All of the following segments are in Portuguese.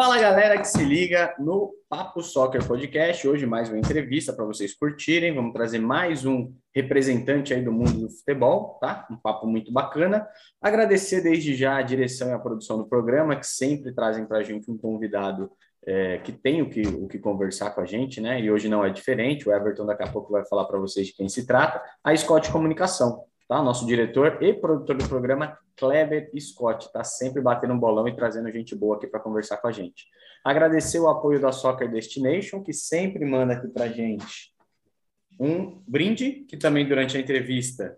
Fala galera que se liga no Papo Soccer Podcast. Hoje mais uma entrevista para vocês curtirem. Vamos trazer mais um representante aí do mundo do futebol, tá? Um papo muito bacana. Agradecer desde já a direção e a produção do programa, que sempre trazem para a gente um convidado é, que tem o que, o que conversar com a gente, né? E hoje não é diferente. O Everton daqui a pouco vai falar para vocês de quem se trata. A Scott Comunicação tá? Nosso diretor e produtor do programa, Kleber Scott, está sempre batendo um bolão e trazendo gente boa aqui para conversar com a gente. Agradecer o apoio da Soccer Destination, que sempre manda aqui para gente um brinde, que também durante a entrevista,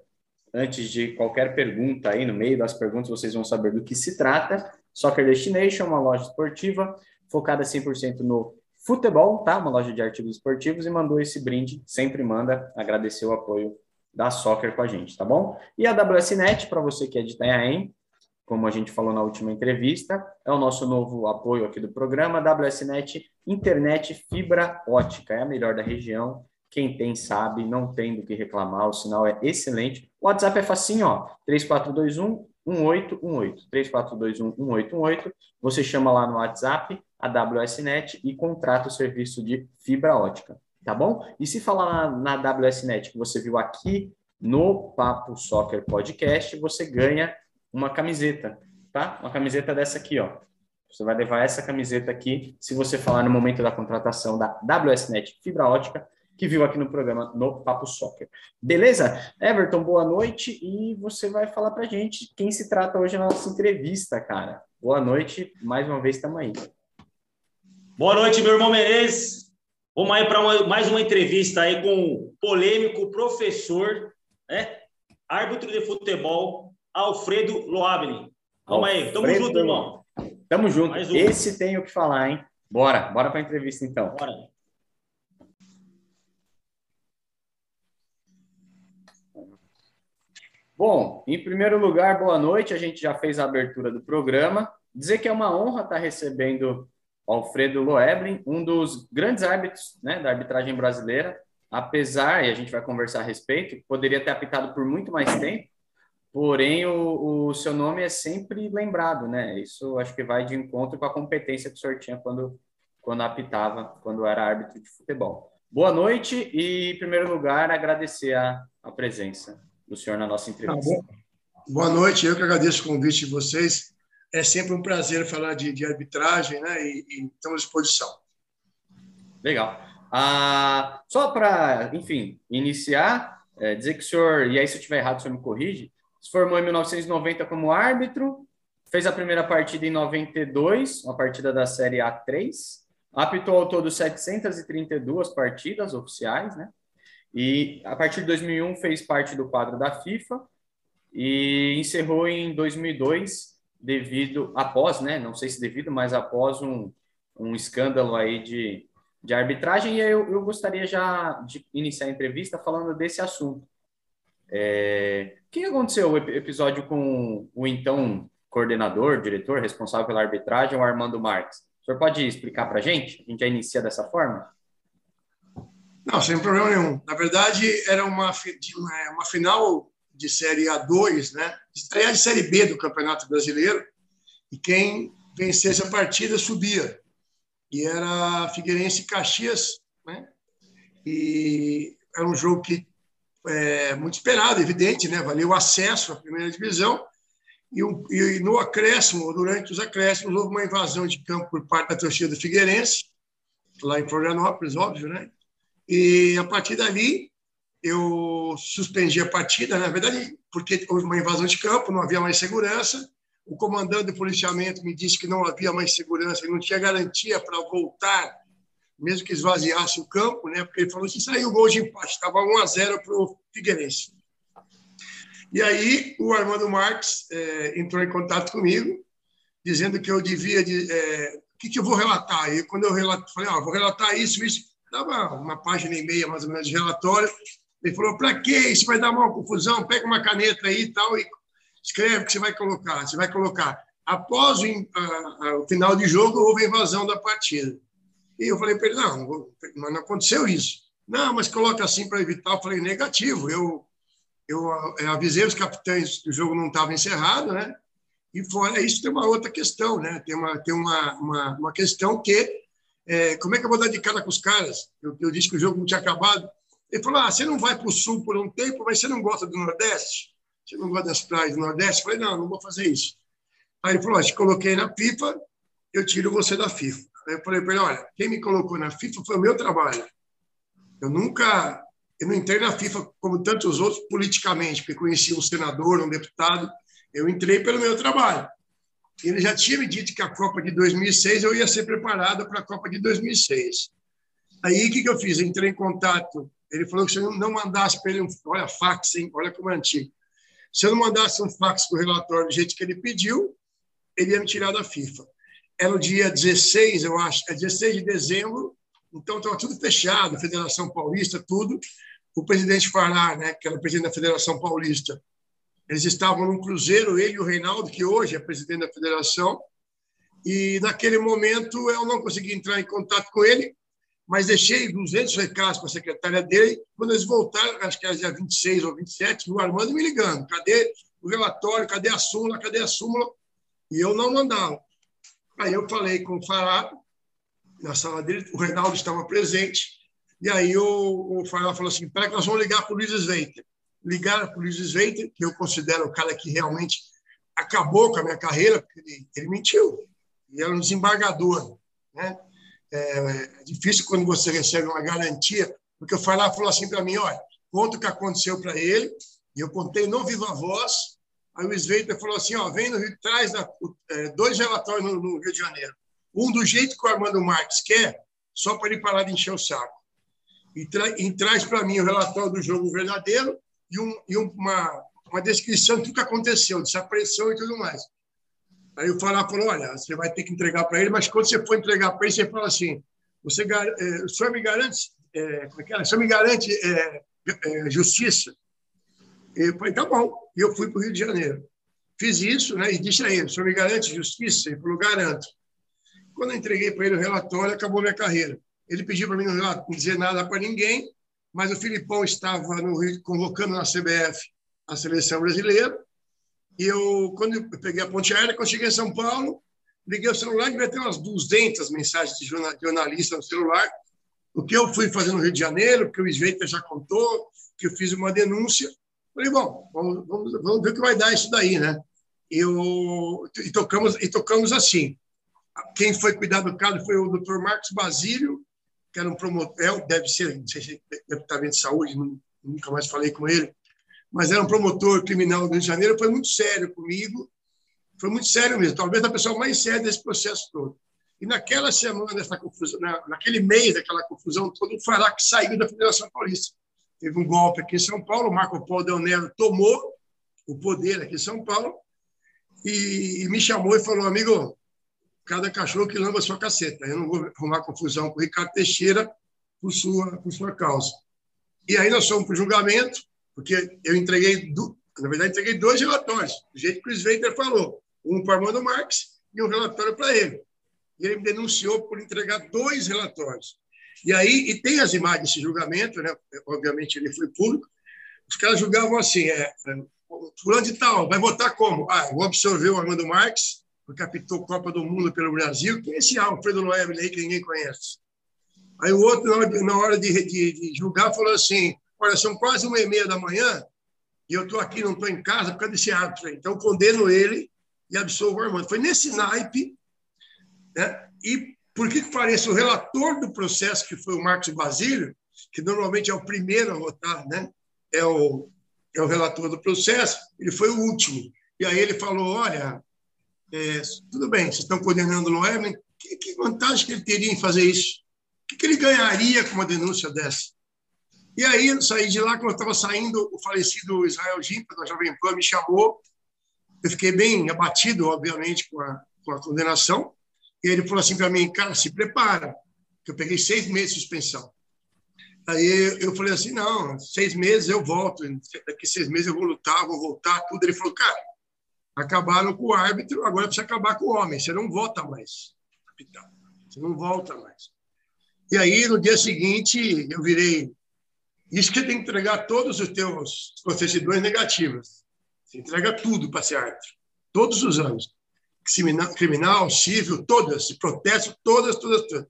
antes de qualquer pergunta aí, no meio das perguntas, vocês vão saber do que se trata. Soccer Destination, uma loja esportiva focada 100% no futebol, tá? Uma loja de artigos esportivos e mandou esse brinde, sempre manda agradecer o apoio da Soccer com a gente, tá bom? E a WSNet, para você que é de Itanhaém, como a gente falou na última entrevista, é o nosso novo apoio aqui do programa, WSNet Internet Fibra Ótica, é a melhor da região, quem tem sabe, não tem do que reclamar, o sinal é excelente. O WhatsApp é facinho, ó, 3421 1818, 3421 1818, você chama lá no WhatsApp a WSNet e contrata o serviço de fibra ótica tá bom? E se falar na, WSNet que você viu aqui no Papo Soccer Podcast, você ganha uma camiseta, tá? Uma camiseta dessa aqui, ó. Você vai levar essa camiseta aqui se você falar no momento da contratação da WSNet Fibra Ótica, que viu aqui no programa no Papo Soccer. Beleza? Everton, boa noite e você vai falar pra gente quem se trata hoje na nossa entrevista, cara. Boa noite, mais uma vez estamos aí. Boa noite, meu irmão Menezes. Vamos aí para mais uma entrevista aí com o polêmico professor, né? árbitro de futebol, Alfredo Loabni. Vamos Alfredo. aí, tamo junto, irmão. Tamo junto. Um. Esse tem o que falar, hein? Bora, bora para a entrevista então. Bora. Bom, em primeiro lugar, boa noite. A gente já fez a abertura do programa. Dizer que é uma honra estar recebendo Alfredo Loeblin, um dos grandes árbitros né, da arbitragem brasileira, apesar, e a gente vai conversar a respeito, poderia ter apitado por muito mais tempo, porém o, o, seu nome é sempre lembrado, né? Isso acho que vai de encontro com a competência que o senhor tinha quando, quando apitava, quando era árbitro de futebol. Boa noite e, em primeiro lugar, agradecer a, a presença do senhor na nossa entrevista. Ah, boa noite, eu que agradeço o convite de vocês é sempre um prazer falar de, de arbitragem, né? E, e estamos à disposição. Legal. Ah, só para, enfim, iniciar, é, dizer que o senhor, e aí se eu estiver errado, o senhor me corrige, se formou em 1990 como árbitro, fez a primeira partida em 92, uma partida da Série A3, apitou ao todo 732 partidas oficiais, né? E a partir de 2001 fez parte do quadro da FIFA e encerrou em 2002 devido, após, né, não sei se devido, mas após um, um escândalo aí de, de arbitragem, e eu, eu gostaria já de iniciar a entrevista falando desse assunto. É, o que aconteceu o episódio com o então coordenador, diretor, responsável pela arbitragem, o Armando Marques? O senhor pode explicar para a gente? A gente já inicia dessa forma? Não, sem problema nenhum. Na verdade, era uma, uma final de Série A2, né? estreia de Série B do Campeonato Brasileiro, e quem vencesse a partida subia. E era Figueirense e Caxias, né? E era um jogo que é muito esperado, evidente, né? Valeu o acesso à primeira divisão. E, e, no acréscimo, durante os acréscimos, houve uma invasão de campo por parte da torcida do Figueirense, lá em Florianópolis, óbvio, né? E a partir dali, eu suspendi a partida, na verdade, porque houve uma invasão de campo, não havia mais segurança. O comandante do policiamento me disse que não havia mais segurança, não tinha garantia para voltar, mesmo que esvaziasse o campo, né? porque ele falou que saiu o gol de empate, estava 1 a 0 para o Figueirense. E aí o Armando Marques é, entrou em contato comigo, dizendo que eu devia. De, é, o que, que eu vou relatar? E quando eu relato, falei, ah, vou relatar isso, isso, dava uma página e meia mais ou menos de relatório. Ele falou: para que isso vai dar uma confusão? Pega uma caneta aí e tal e escreve o que você vai colocar. Você vai colocar. Após o, a, a, o final de jogo, houve a invasão da partida. E eu falei para ele: não, não aconteceu isso. Não, mas coloca assim para evitar. Eu falei: negativo. Eu, eu, eu avisei os capitães que o jogo não estava encerrado, né? E fora isso, tem uma outra questão, né? Tem uma, tem uma, uma, uma questão que é, como é que eu vou dar de cara com os caras? Eu, eu disse que o jogo não tinha acabado. Ele falou: ah, você não vai para o sul por um tempo, mas você não gosta do Nordeste? Você não gosta das praias do Nordeste? Eu falei: não, não vou fazer isso. Aí ele falou: ah, te coloquei na FIFA, eu tiro você da FIFA. Aí eu falei para ele: olha, quem me colocou na FIFA foi o meu trabalho. Eu nunca, eu não entrei na FIFA como tantos outros politicamente, porque conhecia um senador, um deputado. Eu entrei pelo meu trabalho. Ele já tinha me dito que a Copa de 2006 eu ia ser preparado para a Copa de 2006. Aí o que, que eu fiz? Eu entrei em contato. Ele falou que se eu não mandasse para ele um. Olha, fax, hein? Olha como é antigo. Se eu não mandasse um fax com o relatório do jeito que ele pediu, ele ia me tirar da FIFA. Era o dia 16, eu acho, é 16 de dezembro, então estava tudo fechado, Federação Paulista, tudo. O presidente Fará, né, que era o presidente da Federação Paulista, eles estavam num cruzeiro, ele e o Reinaldo, que hoje é presidente da federação, e naquele momento eu não consegui entrar em contato com ele, mas deixei 200 recados para a secretária dele. Quando eles voltaram, acho que era dia 26 ou 27, o Armando me ligando: cadê o relatório, cadê a súmula, cadê a súmula? E eu não mandava. Aí eu falei com o Fará, na sala dele, o Reinaldo estava presente, e aí o, o Fará falou assim: peraí, que nós vamos ligar para o Luiz Sveiter ligaram para o Luiz Sveiter, que eu considero o cara que realmente acabou com a minha carreira, porque ele, ele mentiu. Ele era um desembargador. Né? É, é, difícil quando você recebe uma garantia, porque o Fará falou assim para mim: olha, conta o que aconteceu para ele, e eu contei no Viva Voz. Aí o Sveiter falou assim: ó, vem no Rio, traz é, dois relatórios no, no, Rio de Janeiro. Um do jeito que o Armando Marques quer, só para ele parar de encher o saco. E, tra e traz para mim o relatório do jogo verdadeiro e, um, e uma, uma descrição de tudo que aconteceu, desapareceu e tudo mais. Aí o Fará falou: olha, você vai ter que entregar para ele, mas quando você for entregar para ele, você fala assim: você, é, o senhor me garante, é, como é que é? O senhor me garante é, é, justiça? Eu falei: tá bom. E eu fui para o Rio de Janeiro. Fiz isso né, e disse a ele: o senhor me garante justiça? Ele falou: garanto. Quando eu entreguei para ele o relatório, acabou minha carreira. Ele pediu para mim não dizer nada para ninguém, mas o Filipão estava no convocando na CBF a seleção brasileira. E eu, quando eu peguei a ponte aérea, quando cheguei em São Paulo, liguei o celular devia ter umas 200 mensagens de jornalista no celular. O que eu fui fazer no Rio de Janeiro, que o Sveita já contou, que eu fiz uma denúncia. Falei, bom, vamos, vamos, ver o que vai dar isso daí, né? Eu, e, tocamos, e tocamos assim. Quem foi cuidar do caso foi o doutor Marcos Basílio, que era um promotor, deve ser, não sei se é departamento de saúde, nunca mais falei com ele, mas era um promotor criminal do Rio de Janeiro, foi muito sério comigo, foi muito sério mesmo, talvez a pessoa mais séria desse processo todo. E naquela semana, dessa confusão, naquele mês daquela confusão toda, o Farac saiu da Federação Paulista. Teve um golpe aqui em São Paulo, Marco Paulo Del Nero tomou o poder aqui em São Paulo e, e me chamou e falou, amigo, cada cachorro que lamba sua caceta. Eu não vou arrumar confusão com o Ricardo Teixeira por sua, por sua causa. E aí nós fomos para o julgamento, porque eu entreguei, na verdade, entreguei dois relatórios, do jeito que o Sveiter falou, um para Armando Marques e um relatório para ele. E ele me denunciou por entregar dois relatórios. E aí, e tem as imagens desse julgamento, né? obviamente ele foi público, os caras julgavam assim, é, é fulano de tal, vai votar como? Ah, vou absorver o Armando Marques, captou Copa do Mundo pelo Brasil, que é esse Alfredo Noel aí que ninguém conhece. Aí o outro, na hora de, de, de julgar, falou assim: Olha, são quase uma e meia da manhã e eu estou aqui, não estou em casa por causa desse árbitro. Então, condeno ele e absolvo o Armando. Foi nesse naipe. Né? E por que, que pareça o relator do processo, que foi o Marcos Basílio, que normalmente é o primeiro a votar, né? é, o, é o relator do processo, ele foi o último. E aí ele falou: Olha, é, tudo bem, vocês estão condenando o mas que, que, vantagem que ele teria em fazer isso? O que, que ele ganharia com uma denúncia dessa? E aí, saí de lá, quando estava saindo, o falecido Israel Gimpa, da Jovem Pan, me chamou. Eu fiquei bem abatido, obviamente, com a, com a condenação. E ele falou assim para mim, cara, se prepara, que eu peguei seis meses de suspensão. Aí eu falei assim, não, seis meses eu volto, daqui seis meses eu vou lutar, vou voltar, tudo. Ele falou, cara, Acabaram com o árbitro, agora precisa acabar com o homem. Você não vota mais, capitão. Você não volta mais. E aí, no dia seguinte, eu virei. Isso que tem que entregar todos os teus concessidões negativas. Você entrega tudo para ser árbitro. todos os anos. Criminal, criminal civil, todas, de protesto, todas, todas, todas.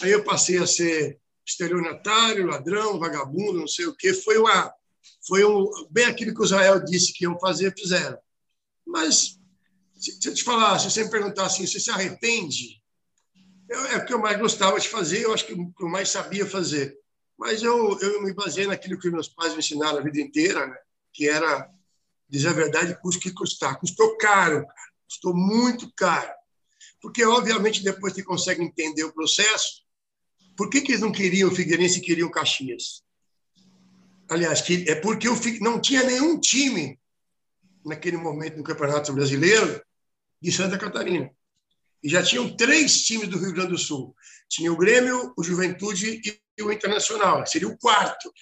Aí eu passei a ser estelionatário, ladrão, vagabundo, não sei o quê. Foi, uma, foi um, bem aquilo que o Israel disse que iam fazer, fizeram. Mas, se, se eu te falar, se você me perguntar assim, você se arrepende? Eu, é o que eu mais gostava de fazer, eu acho que o que eu mais sabia fazer. Mas eu, eu me baseei naquilo que meus pais me ensinaram a vida inteira, né? que era dizer a verdade, custa que custar. Custou caro, custou muito caro. Porque, obviamente, depois que consegue entender o processo, por que, que eles não queriam o Figueirense e queriam o Caxias? Aliás, é porque o não tinha nenhum time naquele momento no Campeonato Brasileiro de Santa Catarina. E já tinham três times do Rio Grande do Sul. Tinha o Grêmio, o Juventude e o Internacional. Seria o quarto.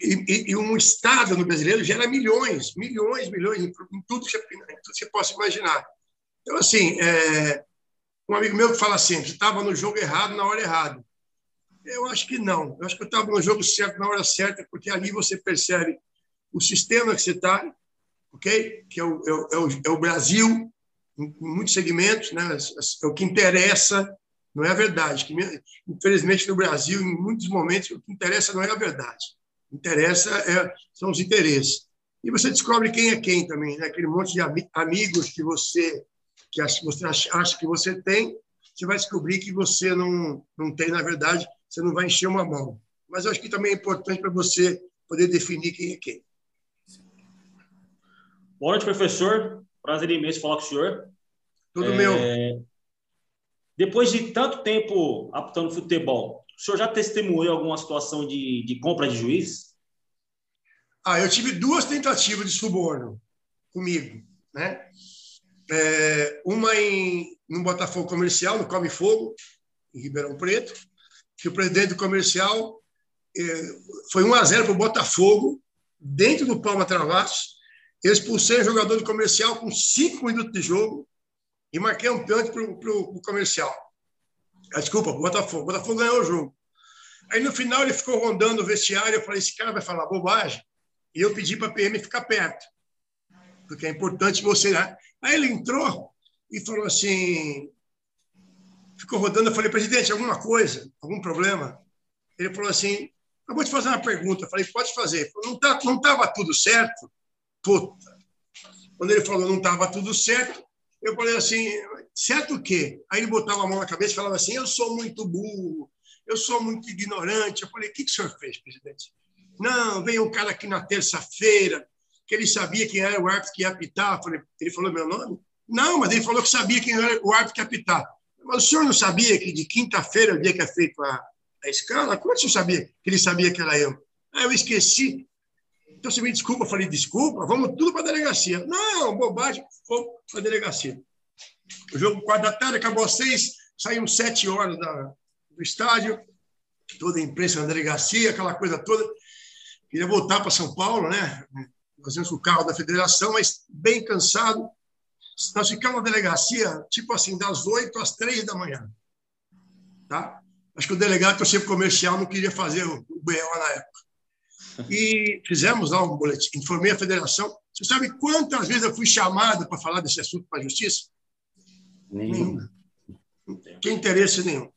E, e, e um estado no brasileiro gera milhões, milhões, milhões, em, tudo, em tudo que você possa imaginar. Então, assim, é, um amigo meu que fala assim, você estava no jogo errado na hora errada. Eu acho que não. Eu acho que eu estava no jogo certo na hora certa, porque ali você percebe o sistema que você está, ok? Que é o, é o, é o é Brasil, em muitos segmentos, né? É o que interessa, não é a verdade. Que, infelizmente, no Brasil, em muitos momentos, o que interessa não é a verdade. O que interessa é, são os interesses. E você descobre quem é quem também, né? Aquele monte de amigos que você que você acha que você tem, você vai descobrir que você não, não tem, na verdade, você não vai encher uma mão. Mas eu acho que também é importante para você poder definir quem é quem. Boa noite, professor. Prazer imenso falar com o senhor. Tudo é... meu. Depois de tanto tempo apitando futebol, o senhor já testemunhou alguma situação de, de compra de juiz? Ah, eu tive duas tentativas de suborno comigo, né? É, uma em no Botafogo Comercial, no Come Fogo, em Ribeirão Preto, que o presidente do comercial eh, foi 1 a 0 para o Botafogo, dentro do Palma Travassos. Eu expulsei o jogador do comercial com cinco minutos de jogo e marquei um pênalti para o comercial. Ah, desculpa, o Botafogo. O Botafogo ganhou o jogo. Aí no final ele ficou rondando o vestiário. Eu falei: esse cara vai falar bobagem. E eu pedi para a PM ficar perto, porque é importante você. Né? Aí ele entrou e falou assim: ficou rodando. Eu falei, presidente, alguma coisa, algum problema? Ele falou assim: eu vou te fazer uma pergunta. Eu falei, pode fazer. Falei, não tá, não estava tudo certo? Puta. Quando ele falou não estava tudo certo, eu falei assim, certo o quê? Aí ele botava a mão na cabeça e falava assim, eu sou muito burro, eu sou muito ignorante. Eu falei, o que, que o senhor fez, presidente? Não, veio um cara aqui na terça-feira, que ele sabia quem era o árbitro que ia apitar. falei, ele falou meu nome? Não, mas ele falou que sabia quem era o árbitro que ia apitar. Mas o senhor não sabia que de quinta-feira o dia que é feito a, a escala? Como é que o senhor sabia que ele sabia que era eu? Ah, eu esqueci. Então você me desculpa, eu falei, desculpa, vamos tudo para a delegacia. Não, bobagem, vamos para a delegacia. O jogo quatro da tarde, acabou às seis, saímos sete horas da, do estádio, toda a imprensa na delegacia, aquela coisa toda. Queria voltar para São Paulo, né? Fazendo o carro da federação, mas bem cansado. Nós ficamos na delegacia, tipo assim, das 8 às 3 da manhã. Tá? Acho que o delegado do centro comercial não queria fazer o BO na época. E fizemos lá um boletim, informei a federação. Você sabe quantas vezes eu fui chamado para falar desse assunto para a justiça? Nenhum. Não tem interesse nenhum.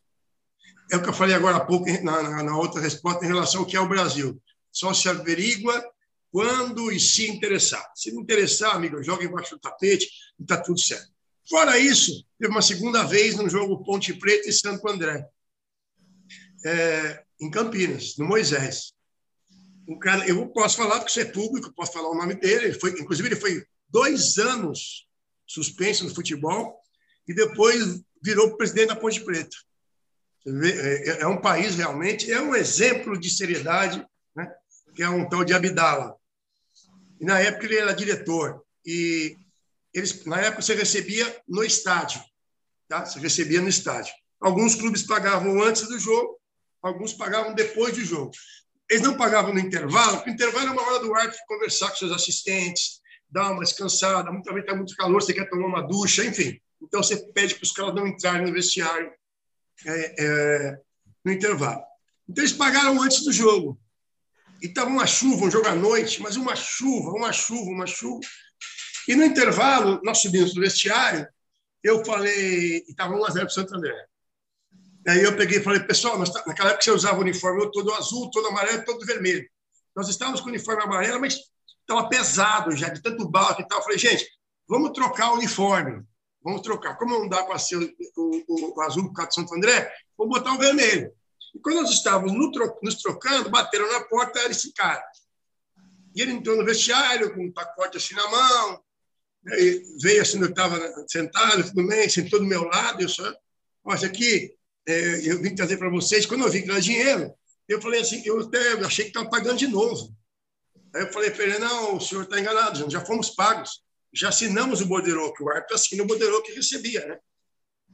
É o que eu falei agora há pouco, na, na, na outra resposta, em relação ao que é o Brasil. Só se averigua quando e se interessar. Se não interessar, amigo, joga embaixo do tapete e está tudo certo. Fora isso, teve uma segunda vez no jogo Ponte Preta e Santo André, é, em Campinas, no Moisés. Um cara, eu posso falar porque isso é público, posso falar o nome dele. Ele foi, inclusive, ele foi dois anos suspenso no futebol e depois virou presidente da Ponte Preta. É, é um país realmente, é um exemplo de seriedade, né? que é um tal de Abdala. E na época ele era diretor. E eles, na época você recebia no estádio. Tá? Você recebia no estádio. Alguns clubes pagavam antes do jogo, alguns pagavam depois do jogo. Eles não pagavam no intervalo, porque o intervalo é uma hora do árbitro conversar com seus assistentes, dar uma descansada, muitas vezes está muito calor, você quer tomar uma ducha, enfim. Então você pede para os caras não entrarem no vestiário é, é, no intervalo. Então eles pagaram antes do jogo. E estava uma chuva, um jogo à noite, mas uma chuva, uma chuva, uma chuva. E no intervalo, nós subimos no vestiário, eu falei, estava 1 a 0 para o Santo André. Aí eu peguei e falei, pessoal, nós, tá, naquela época você usava o uniforme todo azul, todo amarelo, todo vermelho. Nós estávamos com o uniforme amarelo, mas estava pesado já, de tanto balde e tal. Eu falei, gente, vamos trocar o uniforme. Vamos trocar. Como não dá para ser o, o, o azul por causa de Santo André, vamos botar o vermelho. E quando nós estávamos nos trocando, bateram na porta, era esse cara. E ele entrou no vestiário com um pacote assim na mão, né, veio assim, eu estava sentado, tudo bem, sentou do meu lado, eu só, olha, aqui, eu vim trazer para vocês. Quando eu vi que era dinheiro, eu falei assim, eu até achei que estava pagando de novo. Aí eu falei para ele, não, o senhor está enganado, já fomos pagos, já assinamos o borderô, que o árbitro assina o borderô que recebia, né?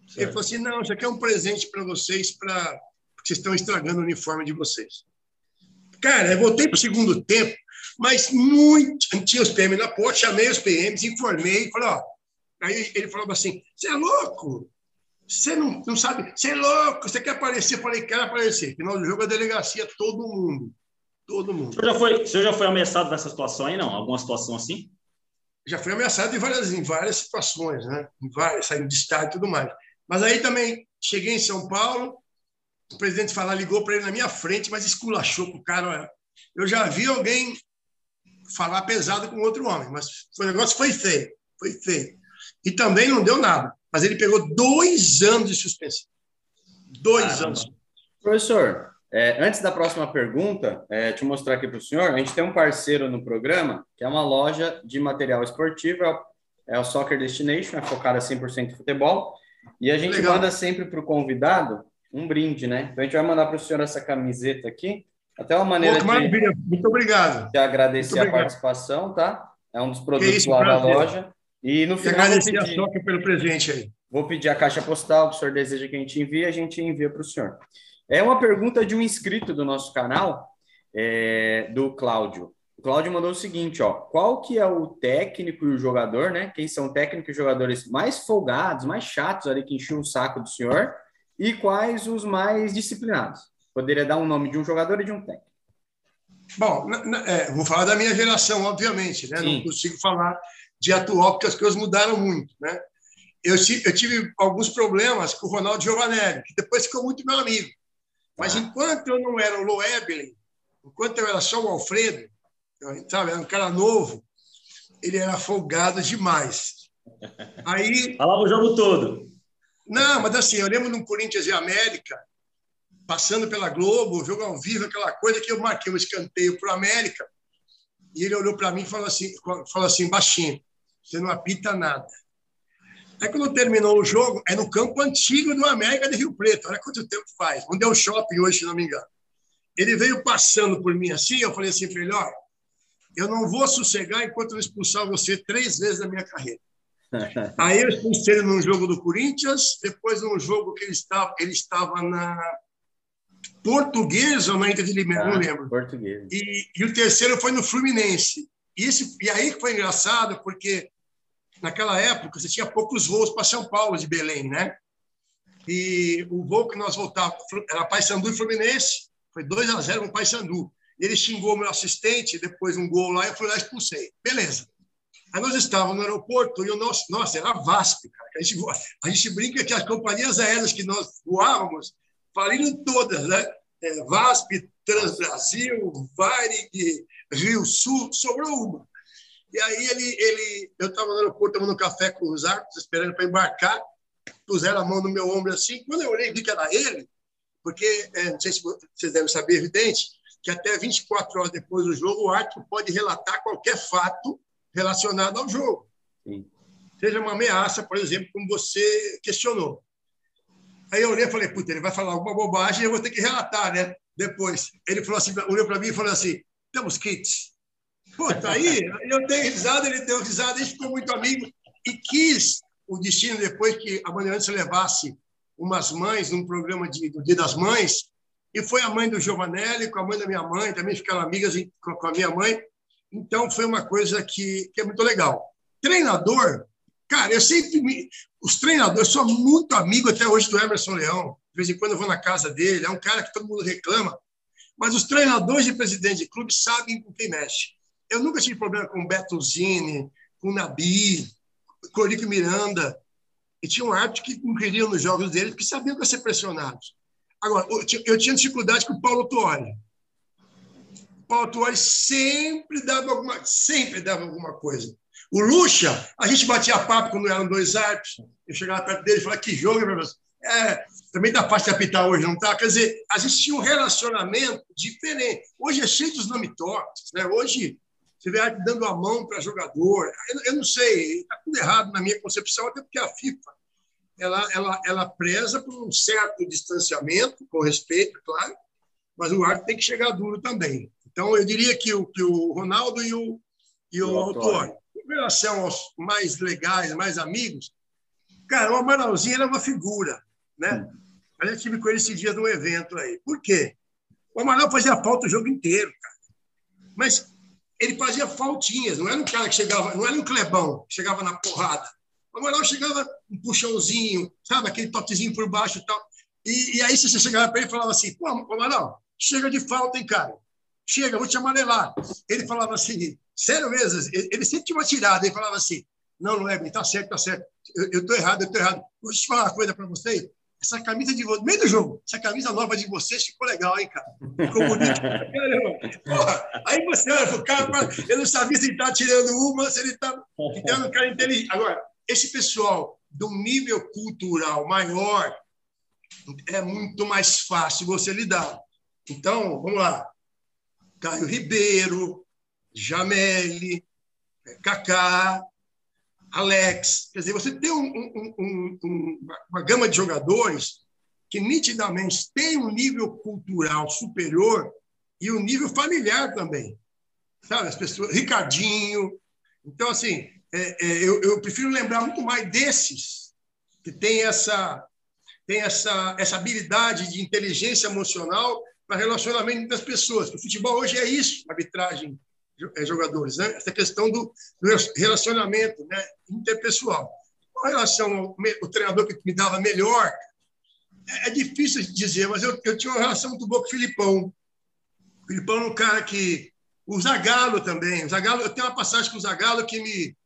Certo. Ele falou assim, não, isso aqui é um presente para vocês, para porque vocês estão estragando o uniforme de vocês. Cara, eu voltei para o segundo tempo, mas muito. Tinha os PM na porta, chamei os PMs, informei, falei, ó. Aí ele falou assim: você é louco? Você não, não sabe? Você é louco? Você quer aparecer? Eu falei: quero aparecer. Final do jogo, a delegacia, todo mundo. Todo mundo. O senhor já foi, o senhor já foi ameaçado nessa situação aí, não? Alguma situação assim? Já fui ameaçado em várias, em várias situações, né? Em várias, saindo de estádio e tudo mais. Mas aí também cheguei em São Paulo, o presidente falar ligou para ele na minha frente, mas esculachou com o cara. Eu já vi alguém falar pesado com outro homem, mas o negócio foi feio, foi feio. E também não deu nada, mas ele pegou dois anos de suspensão. Dois Caramba. anos. Professor, é, antes da próxima pergunta, é, te mostrar aqui para o senhor, a gente tem um parceiro no programa, que é uma loja de material esportivo, é o é Soccer Destination, é focada 100% em futebol, e a gente Legal. manda sempre para o convidado um brinde, né? Então a gente vai mandar para o senhor essa camiseta aqui, até uma maneira Pô, de, Muito obrigado. de agradecer a participação, tá? É um dos produtos isso, lá prazer. da loja. E no final. Agradecer pedir, a Soca pelo presente aí. Vou pedir a caixa postal que o senhor deseja que a gente envie, a gente envia para o senhor. É uma pergunta de um inscrito do nosso canal, é, do Cláudio. O Cláudio mandou o seguinte, ó, qual que é o técnico e o jogador, né? Quem são técnicos e jogadores mais folgados, mais chatos ali que enchiam o saco do senhor e quais os mais disciplinados? Poderia dar um nome de um jogador e de um técnico. Bom, é, vou falar da minha geração, obviamente, né? Não consigo falar de atual, porque as coisas mudaram muito, né? Eu, eu tive alguns problemas com o Ronaldo Giovanelli, que depois ficou muito meu amigo. Mas ah. enquanto eu não era o Loeblen, enquanto eu era só o Alfredo, eu, sabe, era um cara novo, ele era folgado demais. Aí falava o jogo todo. Não, mas assim, eu lembro no Corinthians e América, passando pela Globo, jogo ao vivo, aquela coisa que eu marquei um escanteio para o América. E ele olhou para mim e falou assim, falou assim, baixinho, você não apita nada. Aí quando terminou o jogo, é no campo antigo do América de Rio Preto. Olha quanto tempo faz. Onde é o shopping hoje, se não me engano. Ele veio passando por mim assim, eu falei assim ele, olha, eu não vou sossegar enquanto eu expulsar você três vezes na minha carreira. Aí eu expulsei ele num jogo do Corinthians, depois num jogo que ele estava, ele estava na Portuguesa ou na Inter de Limeira, ah, não lembro. Português. E, e, o terceiro foi no Fluminense. E, esse, e aí foi engraçado, porque naquela época você tinha poucos voos para São Paulo de Belém, né? E o voo que nós voltávamos era Paysandu e Fluminense, foi 2 a 0 com o Paysandu. Ele xingou meu assistente, depois um gol lá, eu fui lá e expulsei. Beleza. Aí nós estávamos no aeroporto e o nosso, nossa, era VASP, cara. A gente, a gente brinca que as companhias aéreas que nós voávamos faliram todas, né? É, VASP, Transbrasil, Varig, Rio Sul, sobrou uma. E aí ele, ele eu estava no aeroporto tomando café com os árbitros, esperando para embarcar, puseram a mão no meu ombro assim. Quando eu olhei, vi que era ele, porque, é, não sei se vocês devem saber, evidente, que até 24 horas depois do jogo, o árbitro pode relatar qualquer fato relacionado ao jogo. Sim. Seja uma ameaça, por exemplo, como você questionou. Aí eu olhei e falei, puta, ele vai falar alguma bobagem e eu vou ter que relatar, né? Depois. Ele falou assim, olhou para mim e falou assim, temos kits. Puta, aí eu dei risada, ele deu risada, a gente ficou muito amigo e quis o destino depois que a Bandeirantes levasse umas mães num programa de, do Dia das Mães, e foi a mãe do Giovanelli com a mãe da minha mãe, também ficaram amigas com a minha mãe. Então, foi uma coisa que, que é muito legal. Treinador, Cara, eu sempre me... Os treinadores, sou muito amigo até hoje do Emerson Leão. De vez em quando eu vou na casa dele, é um cara que todo mundo reclama. Mas os treinadores e presidentes de clube sabem com quem mexe. Eu nunca tive problema com Beto Zini, com Nabi, Corico Miranda, e tinha um árbitro que não nos jogos dele, porque sabiam que ia ser pressionados. Agora, eu tinha dificuldade com o Paulo Tuori. O Paulo Tuori sempre dava alguma, sempre dava alguma coisa. O Lucha, a gente batia papo quando eram dois árbitros. Eu chegava perto dele e falava, que jogo, meu é, também fácil de apitar hoje, não tá? Quer dizer, a gente tinha um relacionamento diferente. Hoje é cheio dos nome tortos, né? Hoje você vê dando a mão para jogador. Eu, eu, não sei, está tudo errado na minha concepção, até porque a FIFA ela, ela, ela preza por um certo distanciamento, com respeito, claro, mas o árbitro tem que chegar duro também. Então, eu diria que o, que o Ronaldo e o, e o, o Autório, em relação aos mais legais, mais amigos, cara, o Amaralzinho era uma figura, né? A gente tive com ele esse dia num evento aí. Por quê? O Amaral fazia falta o jogo inteiro, cara. Mas ele fazia faltinhas, não era um cara que chegava, não era um clebão que chegava na porrada. O Amaral chegava um puxãozinho, sabe, aquele toquezinho por baixo e tal. E, e aí se você chegava para ele e falava assim, pô, Amaral, chega de falta, hein, cara? Chega, vou te amarelar. Ele falava assim, sério mesmo, ele sempre tinha uma tirada, ele falava assim, não, não é, tá certo, tá certo. Eu estou errado, eu estou errado. Vou te falar uma coisa para você. Essa camisa de vocês, meio do jogo, essa camisa nova de vocês ficou legal, hein, cara? Ficou bonito. Porra, aí você olha pro cara, eu não sabia se ele tá tirando uma, se ele tá ficando um cara inteligente. Agora, esse pessoal de um nível cultural maior é muito mais fácil você lidar. Então, vamos lá. Caio Ribeiro, Jameli, Kaká, Alex. Quer dizer, você tem um, um, um, uma gama de jogadores que nitidamente tem um nível cultural superior e um nível familiar também. Sabe, as pessoas, Ricardinho. Então, assim, é, é, eu, eu, prefiro lembrar muito mais desses que tem essa tem essa, essa habilidade de inteligência emocional para relacionamento das pessoas. O futebol hoje é isso, arbitragem jogadores, né? essa questão do, relacionamento né? interpessoal. Com relação ao, ao treinador que me dava melhor, é, é difícil de dizer, mas eu, eu, tinha uma relação muito boa com o Filipão. O Filipão é um cara que. O Zagalo também. O eu tenho uma passagem com o Zagalo que me.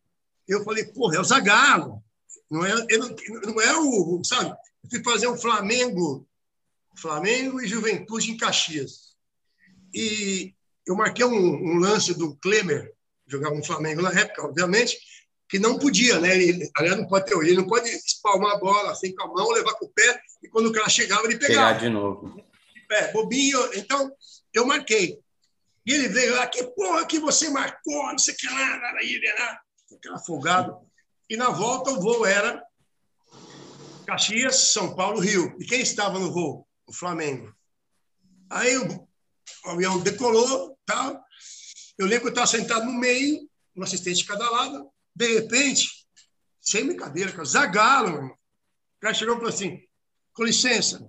Eu falei, porra, é o Zagalo. Não é, não, não é o. Sabe? Eu fui fazer um Flamengo, Flamengo e Juventude em Caxias. E eu marquei um, um lance do Klemer, jogava no Flamengo na época, obviamente, que não podia, né? Ele, aliás, não pode ter ele não pode espalmar a bola assim com a mão, levar com o pé, e quando o cara chegava, ele pegava. Pegar de novo. É, bobinho. Então, eu marquei. E ele veio lá, que porra que você marcou, não sei o que lá, lá, lá, aquela folgado. E na volta o voo era Caxias, São Paulo, Rio. E quem estava no voo? O Flamengo. Aí o avião decolou, Tal. Eu lembro que eu estava sentado no meio, um assistente de cada lado. De repente, sem brincadeira, cara, Zagalo, irmão. O cara chegou e falou assim: com licença,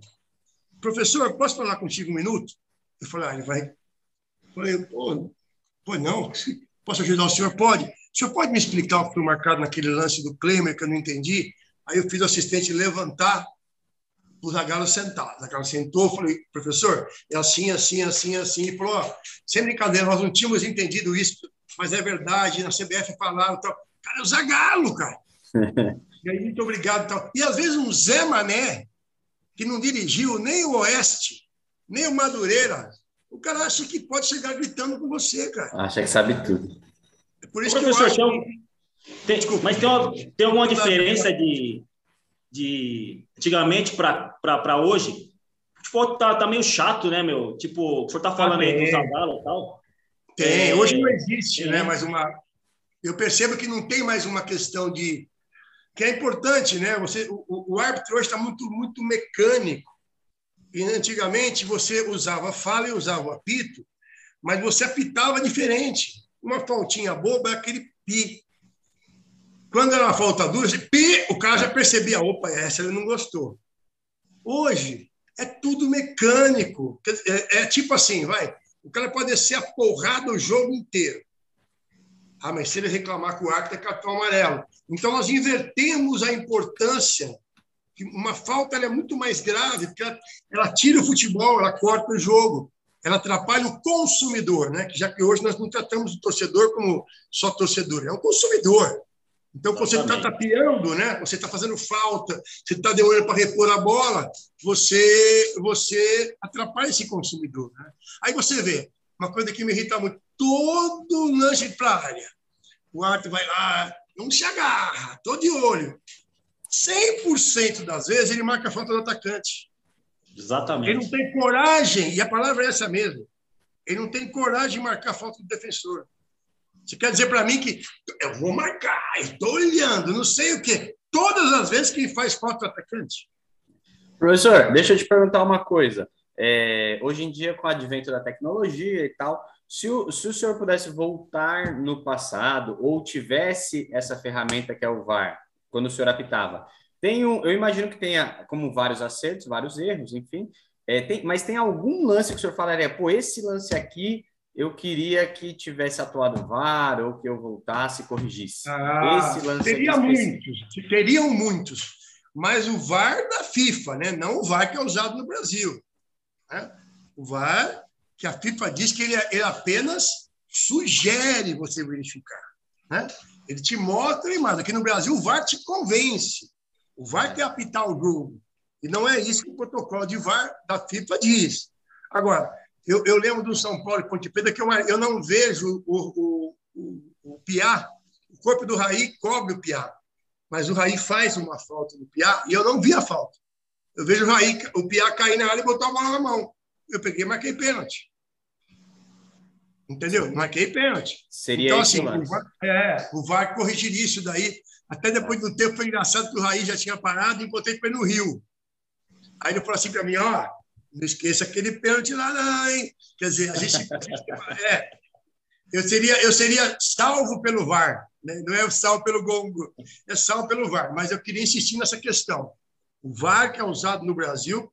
professor, posso falar contigo um minuto? Eu falei: ah, ele vai. Eu falei: pô, pô, não, posso ajudar o senhor? Pode. O senhor pode me explicar o que foi marcado naquele lance do Klemer que eu não entendi? Aí eu fiz o assistente levantar o Zagallo sentado. O Zagallo sentou, falei, professor, é assim, assim, assim, assim. E falou, ó, sem brincadeira, nós não tínhamos entendido isso, mas é verdade, na CBF falaram tal. Cara, é o Zagallo, cara. e aí, muito obrigado. Tal. E às vezes um Zé Mané, que não dirigiu nem o Oeste, nem o Madureira, o cara acha que pode chegar gritando com você, cara. Acha que sabe tudo. É por isso Ô, que professor, eu acho. Tem, Desculpa, mas tem, uma, tem alguma diferença de, de antigamente para hoje, o futebol tá, tá meio chato, né, meu? Tipo, o senhor tá falando ah, aí do Zagallo e tal. Tem, é, hoje não existe, né, mais uma... Eu percebo que não tem mais uma questão de... Que é importante, né? Você, o, o árbitro hoje está muito, muito mecânico. E antigamente você usava fala e usava apito, mas você apitava diferente. Uma faltinha boba é aquele pi. Quando era falta dura, pi, o cara já percebia, opa, essa ele não gostou. Hoje é tudo mecânico. É, é tipo assim, vai, o cara pode descer a porrada o jogo inteiro. Ah, mas se ele reclamar com o árbitro, é cartão amarelo. Então, nós invertemos a importância. Uma falta é muito mais grave, porque ela, ela, tira o futebol, ela corta o jogo. ela atrapalha o consumidor, né? já que hoje nós não tratamos o torcedor como só torcedor, é um consumidor. Então, quando você está tapeando, né? você está fazendo falta, você está demorando para repor a bola, você, você atrapalha esse consumidor. Né? Aí você vê, uma coisa que me irrita muito, todo lanche para a área. O árbitro vai lá, não se agarra, estou de olho. 100% das vezes ele marca a falta do atacante. Exatamente. Ele não tem coragem, e a palavra é essa mesmo. Ele não tem coragem de marcar a falta do defensor. Você quer dizer para mim que eu vou marcar, estou olhando, não sei o quê. Todas as vezes que faz falta do atacante. Professor, deixa eu te perguntar uma coisa. É, hoje em dia, com o advento da tecnologia e tal, se o, se o senhor pudesse voltar no passado ou tivesse essa ferramenta que é o VAR, quando o senhor apitava, tem um, eu imagino que tenha, como vários acertos, vários erros, enfim, é, tem, mas tem algum lance que o senhor falaria, pô, esse lance aqui eu queria que tivesse atuado VAR ou que eu voltasse e corrigisse. Ah, esse lance teria muitos, teriam muitos, mas o VAR da FIFA, né? não o VAR que é usado no Brasil. Né? O VAR que a FIFA diz que ele, ele apenas sugere você verificar. Né? Ele te mostra a imagem. Aqui no Brasil, o VAR te convence. O VAR quer apitar o jogo. E não é isso que o protocolo de VAR da FIFA diz. Agora, eu, eu lembro do São Paulo e Ponte Preta que eu, eu não vejo o, o, o, o Piá, o corpo do Raí cobre o Piá. Mas o Raí faz uma falta no Piá e eu não vi a falta. Eu vejo o Raí, o Piá cair na área e botar a bola na mão. Eu peguei e marquei pênalti. Entendeu? Marquei pênalti. Seria então, assim, o VAR, é, o VAR corrigiria isso daí. Até depois do tempo foi engraçado que o Raí já tinha parado e encontrei com ele no Rio. Aí ele falou assim para mim, ó, não esqueça aquele pênalti lá não, hein? Quer dizer, a gente... é, eu seria, eu seria salvo pelo VAR, né? não é salvo pelo gongo, é salvo pelo VAR. Mas eu queria insistir nessa questão. O VAR que é usado no Brasil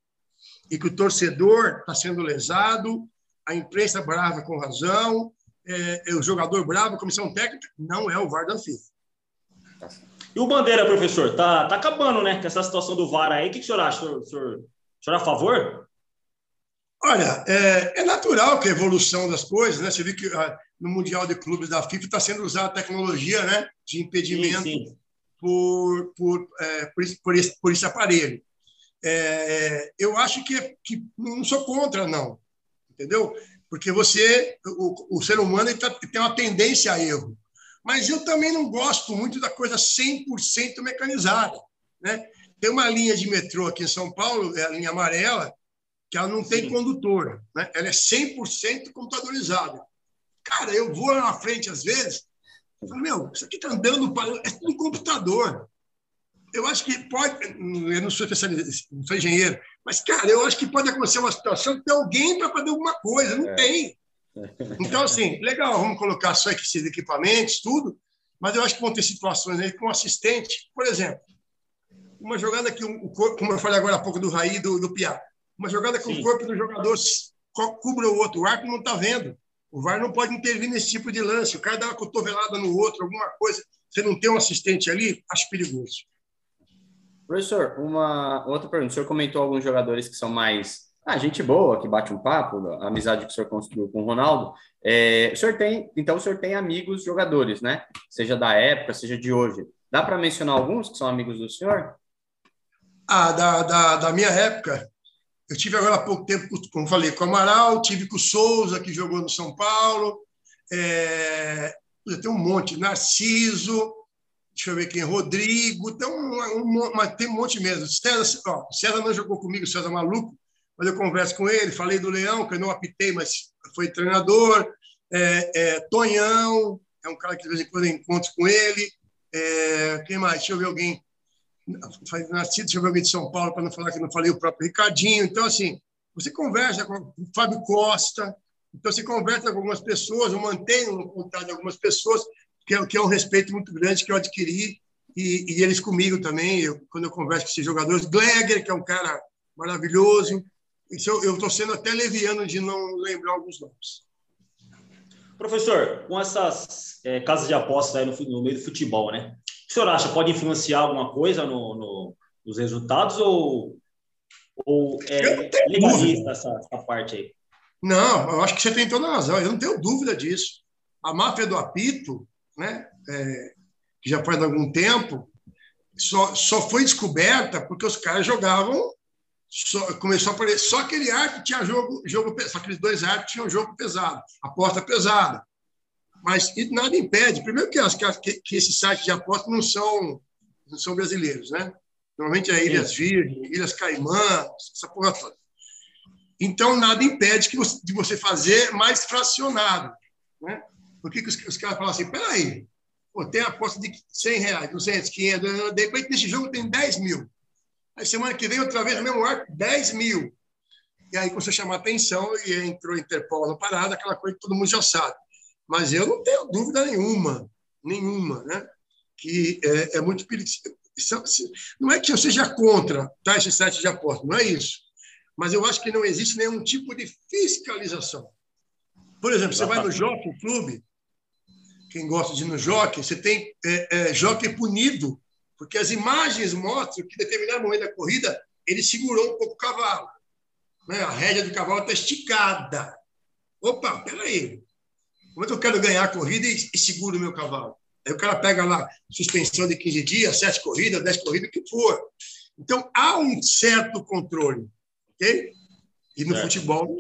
e que o torcedor está sendo lesado, a imprensa brava com razão, é, é, o jogador bravo, a comissão técnica, não é o VAR da FIFA. E o Bandeira, professor, tá, tá acabando, né? Com essa situação do VAR aí. O que, que o senhor acha? O senhor, o senhor é a favor? Olha, é, é, natural que a evolução das coisas, né? Você viu que ah, no Mundial de Clubes da FIFA está sendo usada a tecnologia né, de impedimento sim, sim. Por, por, é, por, esse, por, esse, por esse aparelho. É, eu acho que, que não sou contra, não entendeu? Porque você, o, o ser humano tá, tem uma tendência a erro. Mas eu também não gosto muito da coisa 100% mecanizada, né? Tem uma linha de metrô aqui em São Paulo, é a linha amarela, que ela não tem Sim. condutor, né? Ela é 100% computadorizada. Cara, eu vou na frente às vezes, eu falo, meu, isso aqui está andando para é tudo computador eu acho que pode. Eu não sou especialista, não sou engenheiro, mas, cara, eu acho que pode acontecer uma situação que tem alguém para fazer alguma coisa, não é. tem. Então, assim, legal, vamos colocar só esses equipamentos, tudo, mas eu acho que vão ter situações aí com assistente, por exemplo, uma jogada que o corpo, como eu falei agora há pouco do Raí do, do Piá, uma jogada que Sim. o corpo do jogador cubra o outro, o árbitro não está vendo. O VAR não pode intervir nesse tipo de lance. O cara dá uma cotovelada no outro, alguma coisa. Você não tem um assistente ali, acho perigoso. Professor, uma outra pergunta. O senhor comentou alguns jogadores que são mais ah, gente boa, que bate um papo, a amizade que o senhor construiu com o Ronaldo. É, o senhor tem, então o senhor tem amigos jogadores, né? Seja da época, seja de hoje. Dá para mencionar alguns que são amigos do senhor? Ah, da, da, da minha época, eu tive agora há pouco tempo, como falei, com o Amaral, tive com o Souza, que jogou no São Paulo. É, tem um monte, Narciso, deixa eu ver quem, Rodrigo, tem um, um, tem um monte mesmo. César, ó, César não jogou comigo, César maluco, mas eu converso com ele, falei do Leão, que eu não apitei, mas foi treinador. É, é, Tonhão, é um cara que de vez em quando eu encontro com ele. É, quem mais? Deixa eu ver alguém. Nascido, ver alguém de São Paulo, para não falar que não falei o próprio Ricardinho. Então, assim, você conversa com o Fábio Costa, então você conversa com algumas pessoas, eu mantenho contato de algumas pessoas, que é, que é um respeito muito grande que eu adquiri e, e eles comigo também, eu, quando eu converso com esses jogadores. Gleger, que é um cara maravilhoso. Isso eu estou sendo até leviano de não lembrar alguns nomes. Professor, com essas é, casas de apostas aí no, no, meio do futebol, né? O senhor acha pode influenciar alguma coisa no, no, nos resultados ou, ou é legalista essa, essa parte aí? Não, eu acho que você tem toda a razão, eu não tenho dúvida disso. A máfia do apito, né, é, que já faz algum tempo, só, só foi descoberta porque os caras jogavam, só, começou a aparecer, só aquele árbitro tinha jogo, jogo só aqueles dois árbitros tinham jogo pesado, aposta pesada. Mas nada impede, primeiro que, as, que, que esses sites de aposta não são, não são brasileiros, né? Normalmente é Ilhas Virgens, Ilhas Caimã, essa porra toda. Então, nada impede que você, de você fazer mais fracionado. Né? Por que, os, os caras falam assim? Peraí, pô, tem a aposta de 100 reais, 200, 500, de repente nesse jogo tem 10 mil. Aí semana que vem, outra vez, no mesmo arco, 10 mil. E aí começou a chamar atenção e entrou Interpol na parada, aquela coisa que todo mundo já sabe. Mas eu não tenho dúvida nenhuma, nenhuma, né? que é, é muito perigoso. Não é que eu seja contra tá, esse site de aposta, não é isso mas eu acho que não existe nenhum tipo de fiscalização. Por exemplo, você vai no Jockey Clube, quem gosta de ir no Jockey, você tem é, é, Jockey punido, porque as imagens mostram que, em determinado momento da corrida, ele segurou um pouco o cavalo. Né? A rédea do cavalo está esticada. Opa, peraí. É que eu quero ganhar a corrida e, e seguro o meu cavalo? Aí o cara pega lá suspensão de 15 dias, 7 corridas, 10 corridas, o que for. Então, há um certo controle. Ok? E no futebol,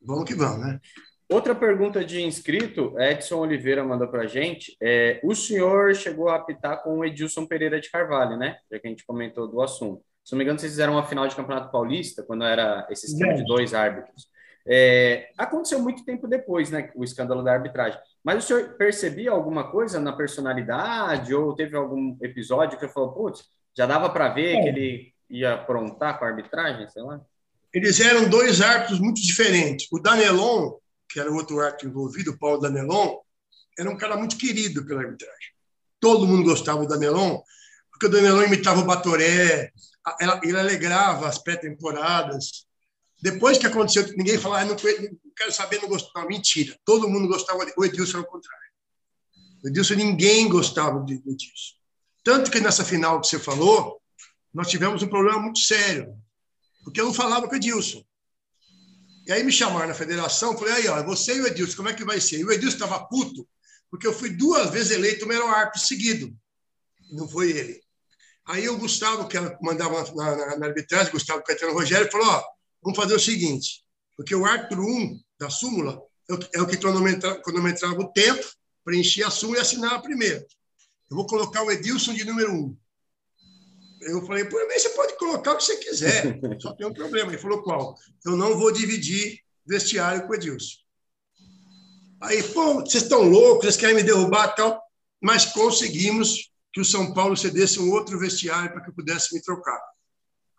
vamos que vamos, né? Outra pergunta de inscrito, Edson Oliveira mandou para a gente. É, o senhor chegou a apitar com o Edilson Pereira de Carvalho, né? Já que a gente comentou do assunto. Se não me engano, vocês fizeram uma final de Campeonato Paulista, quando era esse esquema de dois árbitros. É, aconteceu muito tempo depois, né? O escândalo da arbitragem. Mas o senhor percebia alguma coisa na personalidade? Ou teve algum episódio que falou, putz, já dava para ver é. que ele ia aprontar com a arbitragem, sei lá? eles eram dois árbitros muito diferentes. O Danelon, que era o outro árbitro envolvido, o Paulo Danelon, era um cara muito querido pela arbitragem. Todo mundo gostava do Danelon, porque o Danelon imitava o Batoré, ele alegrava as pré-temporadas. Depois que aconteceu, ninguém falava, ah, não, não quero saber, não gostava. Mentira, todo mundo gostava. O Edilson era o contrário. O Edilson, ninguém gostava do Edilson. Tanto que nessa final que você falou, nós tivemos um problema muito sério porque eu não falava com o Edilson. E aí me chamaram na federação, falei, aí, ó, você e o Edilson, como é que vai ser? E o Edilson estava puto, porque eu fui duas vezes eleito o melhor árbitro seguido. Não foi ele. Aí o Gustavo, que mandava na, na, na arbitragem, Gustavo Caetano Rogério, falou, ó, vamos fazer o seguinte, porque o árbitro 1 da súmula é o que cronometrava o tempo, preenchia a súmula e assinava primeiro. Eu vou colocar o Edilson de número 1. Eu falei, por mim você pode colocar o que você quiser, só tem um problema. Ele falou, qual? Eu não vou dividir vestiário com o Edilson. Aí, pô, vocês estão loucos, vocês querem me derrubar tal, mas conseguimos que o São Paulo cedesse um outro vestiário para que eu pudesse me trocar.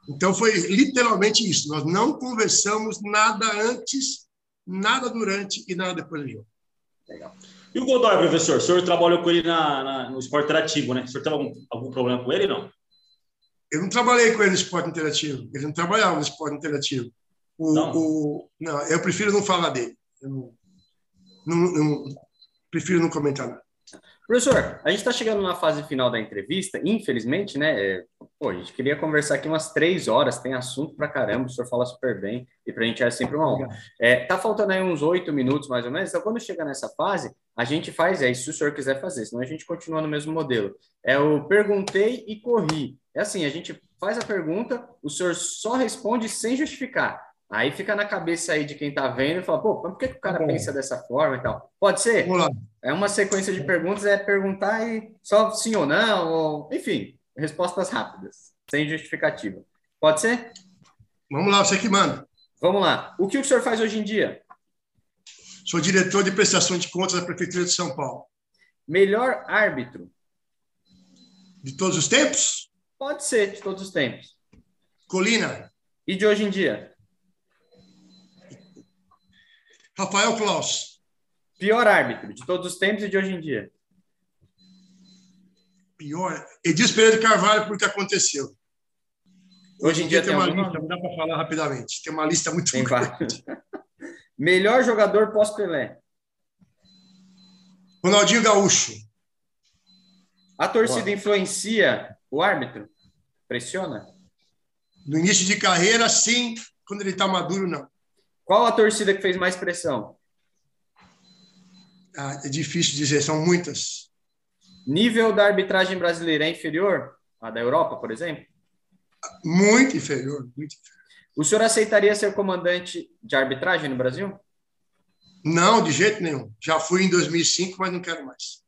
Então foi literalmente isso. Nós não conversamos nada antes, nada durante e nada depois do jogo. Legal. E o Godoy, professor? O senhor trabalhou com ele na, na no esporte interativo, né? O senhor teve algum, algum problema com ele, não? Eu não trabalhei com ele no esporte interativo. Ele não trabalhava no esporte interativo. O, não. O, não, eu prefiro não falar dele. Eu não, não, não, prefiro não comentar nada. Professor, a gente está chegando na fase final da entrevista, infelizmente, né? É, pô, a gente queria conversar aqui umas três horas, tem assunto para caramba, o senhor fala super bem, e para a gente é sempre uma honra. É, tá faltando aí uns oito minutos mais ou menos, então quando chegar nessa fase, a gente faz, é isso se o senhor quiser fazer, senão a gente continua no mesmo modelo. É o perguntei e corri. É assim, a gente faz a pergunta, o senhor só responde sem justificar. Aí fica na cabeça aí de quem está vendo e fala, pô, por que, que o cara pensa dessa forma e tal? Pode ser? É uma sequência de perguntas, é perguntar e só sim ou não, ou... enfim, respostas rápidas, sem justificativa. Pode ser? Vamos lá, você que manda. Vamos lá. O que o senhor faz hoje em dia? Sou diretor de prestação de contas da Prefeitura de São Paulo. Melhor árbitro? De todos os tempos? Pode ser, de todos os tempos. Colina. E de hoje em dia? Rafael Klaus. Pior árbitro, de todos os tempos e de hoje em dia? Pior. Edilson Pereira de Carvalho, por que aconteceu. Hoje, hoje em dia, dia tem, tem uma lista, não dá para falar rapidamente. Tem uma lista muito tem grande. Melhor jogador pós-Pelé? Ronaldinho Gaúcho. A torcida Boa. influencia o árbitro? Pressiona? No início de carreira, sim. Quando ele está maduro, não. Qual a torcida que fez mais pressão? Ah, é difícil dizer, são muitas. Nível da arbitragem brasileira é inferior à da Europa, por exemplo? Muito inferior, muito inferior. O senhor aceitaria ser comandante de arbitragem no Brasil? Não, de jeito nenhum. Já fui em 2005, mas não quero mais.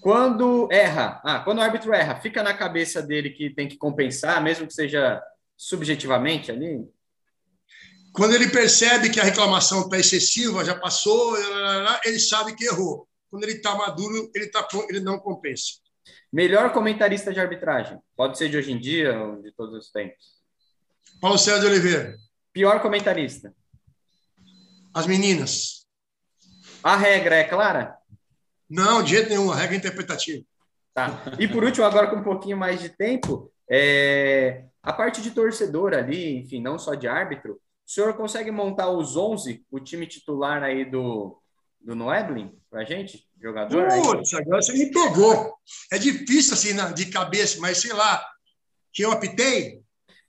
Quando erra, ah, quando o árbitro erra, fica na cabeça dele que tem que compensar, mesmo que seja subjetivamente ali? Quando ele percebe que a reclamação está excessiva, já passou, ele sabe que errou. Quando ele está maduro, ele, tá, ele não compensa. Melhor comentarista de arbitragem? Pode ser de hoje em dia ou de todos os tempos? Paulo César de Oliveira. Pior comentarista? As meninas. A regra é clara? Não, de jeito nenhum. A regra é interpretativa. Tá. E por último, agora com um pouquinho mais de tempo, é... a parte de torcedor ali, enfim, não só de árbitro, o senhor consegue montar os 11, o time titular aí do, do Noeblin, pra gente, jogador? Putz, agora você me pegou. É difícil assim de cabeça, mas sei lá, que eu apitei?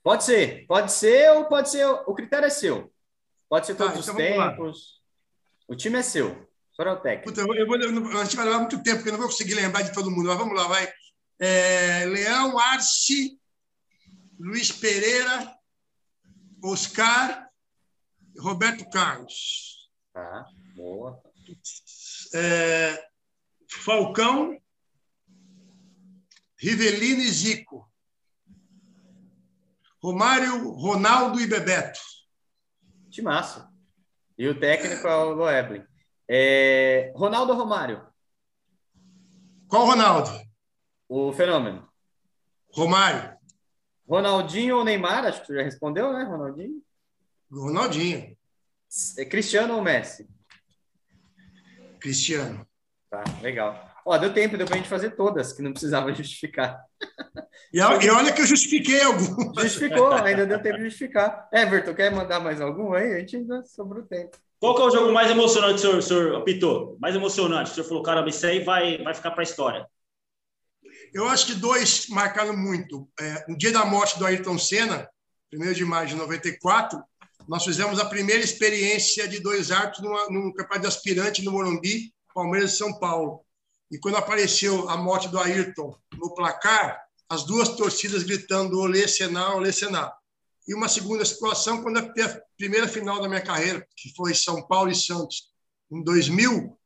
Pode ser, pode ser ou pode ser, o critério é seu. Pode ser todos tá, então os tempos. O time é seu. O senhor é o técnico. Puta, eu vou, a gente vai levar muito tempo, porque eu não vou conseguir lembrar de todo mundo. Mas vamos lá, vai. É, Leão, Arce, Luiz Pereira, Oscar, Roberto Carlos. Tá, boa. É, Falcão, Rivelino e Zico. Romário, Ronaldo e Bebeto. Timaço. E o técnico é o Loeblin. É... Ronaldo Romário? Qual Ronaldo? O Fenômeno. Romário. Ronaldinho ou Neymar? Acho que você já respondeu, né, Ronaldinho? Ronaldinho. É Cristiano ou Messi? Cristiano. Tá, legal. Ó, deu tempo, deu pra gente fazer todas, que não precisava justificar. E, e olha que eu justifiquei algum. Justificou, ainda deu tempo de justificar. Everton, quer mandar mais algum aí? A gente ainda sobrou tempo. Qual que é o jogo mais emocionante, senhor, senhor Pitou? Mais emocionante? O senhor falou, caramba, isso aí vai, vai ficar para a história. Eu acho que dois marcaram muito. É, no dia da morte do Ayrton Senna, 1 de maio de 94, nós fizemos a primeira experiência de dois árbitros num campeonato de aspirante no Morumbi, Palmeiras e São Paulo. E quando apareceu a morte do Ayrton no placar, as duas torcidas gritando olê, Sená, olê, Sená. E uma segunda situação, quando a primeira final da minha carreira, que foi São Paulo e Santos, em 2000,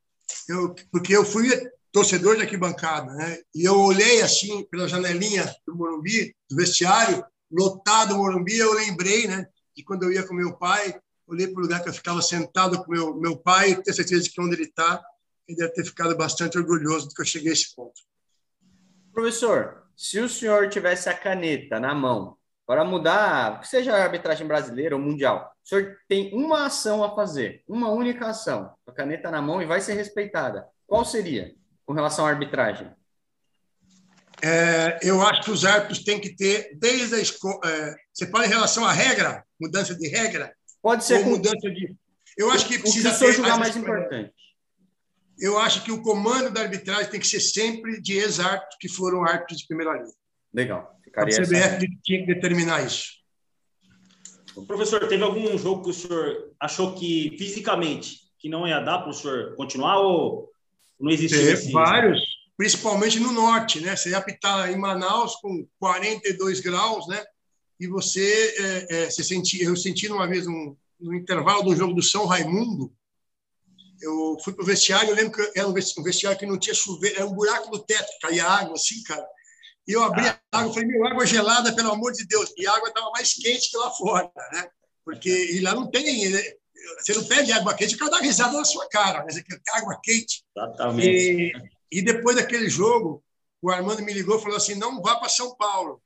eu, porque eu fui torcedor de arquibancada, né? E eu olhei assim pela janelinha do Morumbi, do vestiário, lotado o Morumbi, eu lembrei, né? De quando eu ia com meu pai, olhei para o lugar que eu ficava sentado com meu meu pai, ter certeza de que onde ele está, ele deve ter ficado bastante orgulhoso de que eu cheguei a esse ponto. Professor, se o senhor tivesse a caneta na mão para mudar, seja a arbitragem brasileira ou mundial, o senhor tem uma ação a fazer, uma única ação, a caneta na mão e vai ser respeitada. Qual seria com relação à arbitragem? É, eu acho que os árbitros têm que ter, desde a escola. É, você pode em relação à regra, mudança de regra? Pode ser. Com... mudança de. Eu acho que precisa. O que o senhor julgar mais importante? eu acho que o comando da arbitragem tem que ser sempre de ex-árbitros que foram árbitros de primeira linha. Legal. Ficaria a CBF essa... tinha que determinar isso. Professor, teve algum jogo que o senhor achou que fisicamente que não ia dar para o senhor continuar ou não existiu? Teve esse... vários, principalmente no norte, né? Você ia apitar em Manaus com 42 graus, né? E você, é, é, você senti, eu senti uma vez um, no intervalo do jogo do São Raimundo, eu fui pro vestiário, eu lembro que era um vestiário que não tinha chuveiro, era um buraco no teto, caía água assim, cara. E eu abri ah. a água, falei, meu, água gelada, pelo amor de Deus. E a água estava mais quente que lá fora, né? Porque e lá não tem, né? você não pede água quente, o cara dá risada na sua cara, né? água quente. Exatamente. E, e depois daquele jogo, o Armando me ligou e falou assim, não vá para São Paulo,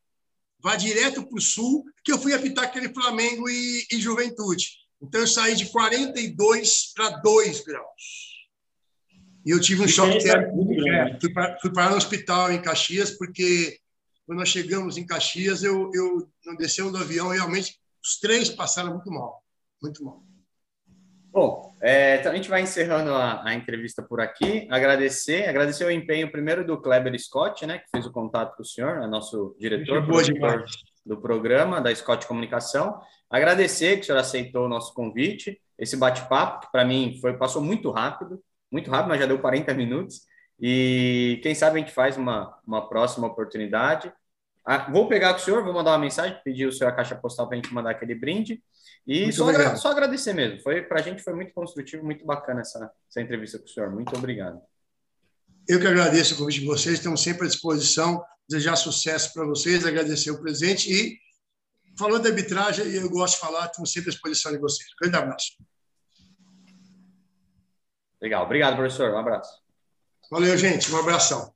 vá direto para o Sul, que eu fui apitar aquele Flamengo e, e Juventude. Então, eu saí de 42 para 2 graus. E eu tive um choque térmico. É, fui, para, fui parar no hospital em Caxias, porque quando nós chegamos em Caxias, eu, eu não descemos do avião, realmente os três passaram muito mal. Muito mal. Bom, é, então a gente vai encerrando a, a, entrevista por aqui. Agradecer, agradecer o empenho primeiro do Kleber Scott, né, que fez o contato com o senhor, é nosso diretor. Do programa da Scott Comunicação. Agradecer que o senhor aceitou o nosso convite, esse bate-papo, que para mim foi passou muito rápido, muito rápido, mas já deu 40 minutos. E quem sabe a gente faz uma, uma próxima oportunidade. Ah, vou pegar com o senhor, vou mandar uma mensagem, pedir o senhor a caixa postal para a gente mandar aquele brinde. E só, agra só, agradecer mesmo. Foi Para a gente foi muito construtivo, muito bacana essa, essa entrevista com o senhor. Muito obrigado. Eu que agradeço o convite de vocês, estamos sempre à disposição. Desejar sucesso para vocês, agradecer o presente e, falando de arbitragem, eu gosto de falar, estamos sempre à disposição de vocês. Grande abraço. Legal. Obrigado, professor. Um abraço. Valeu, gente. Um abração.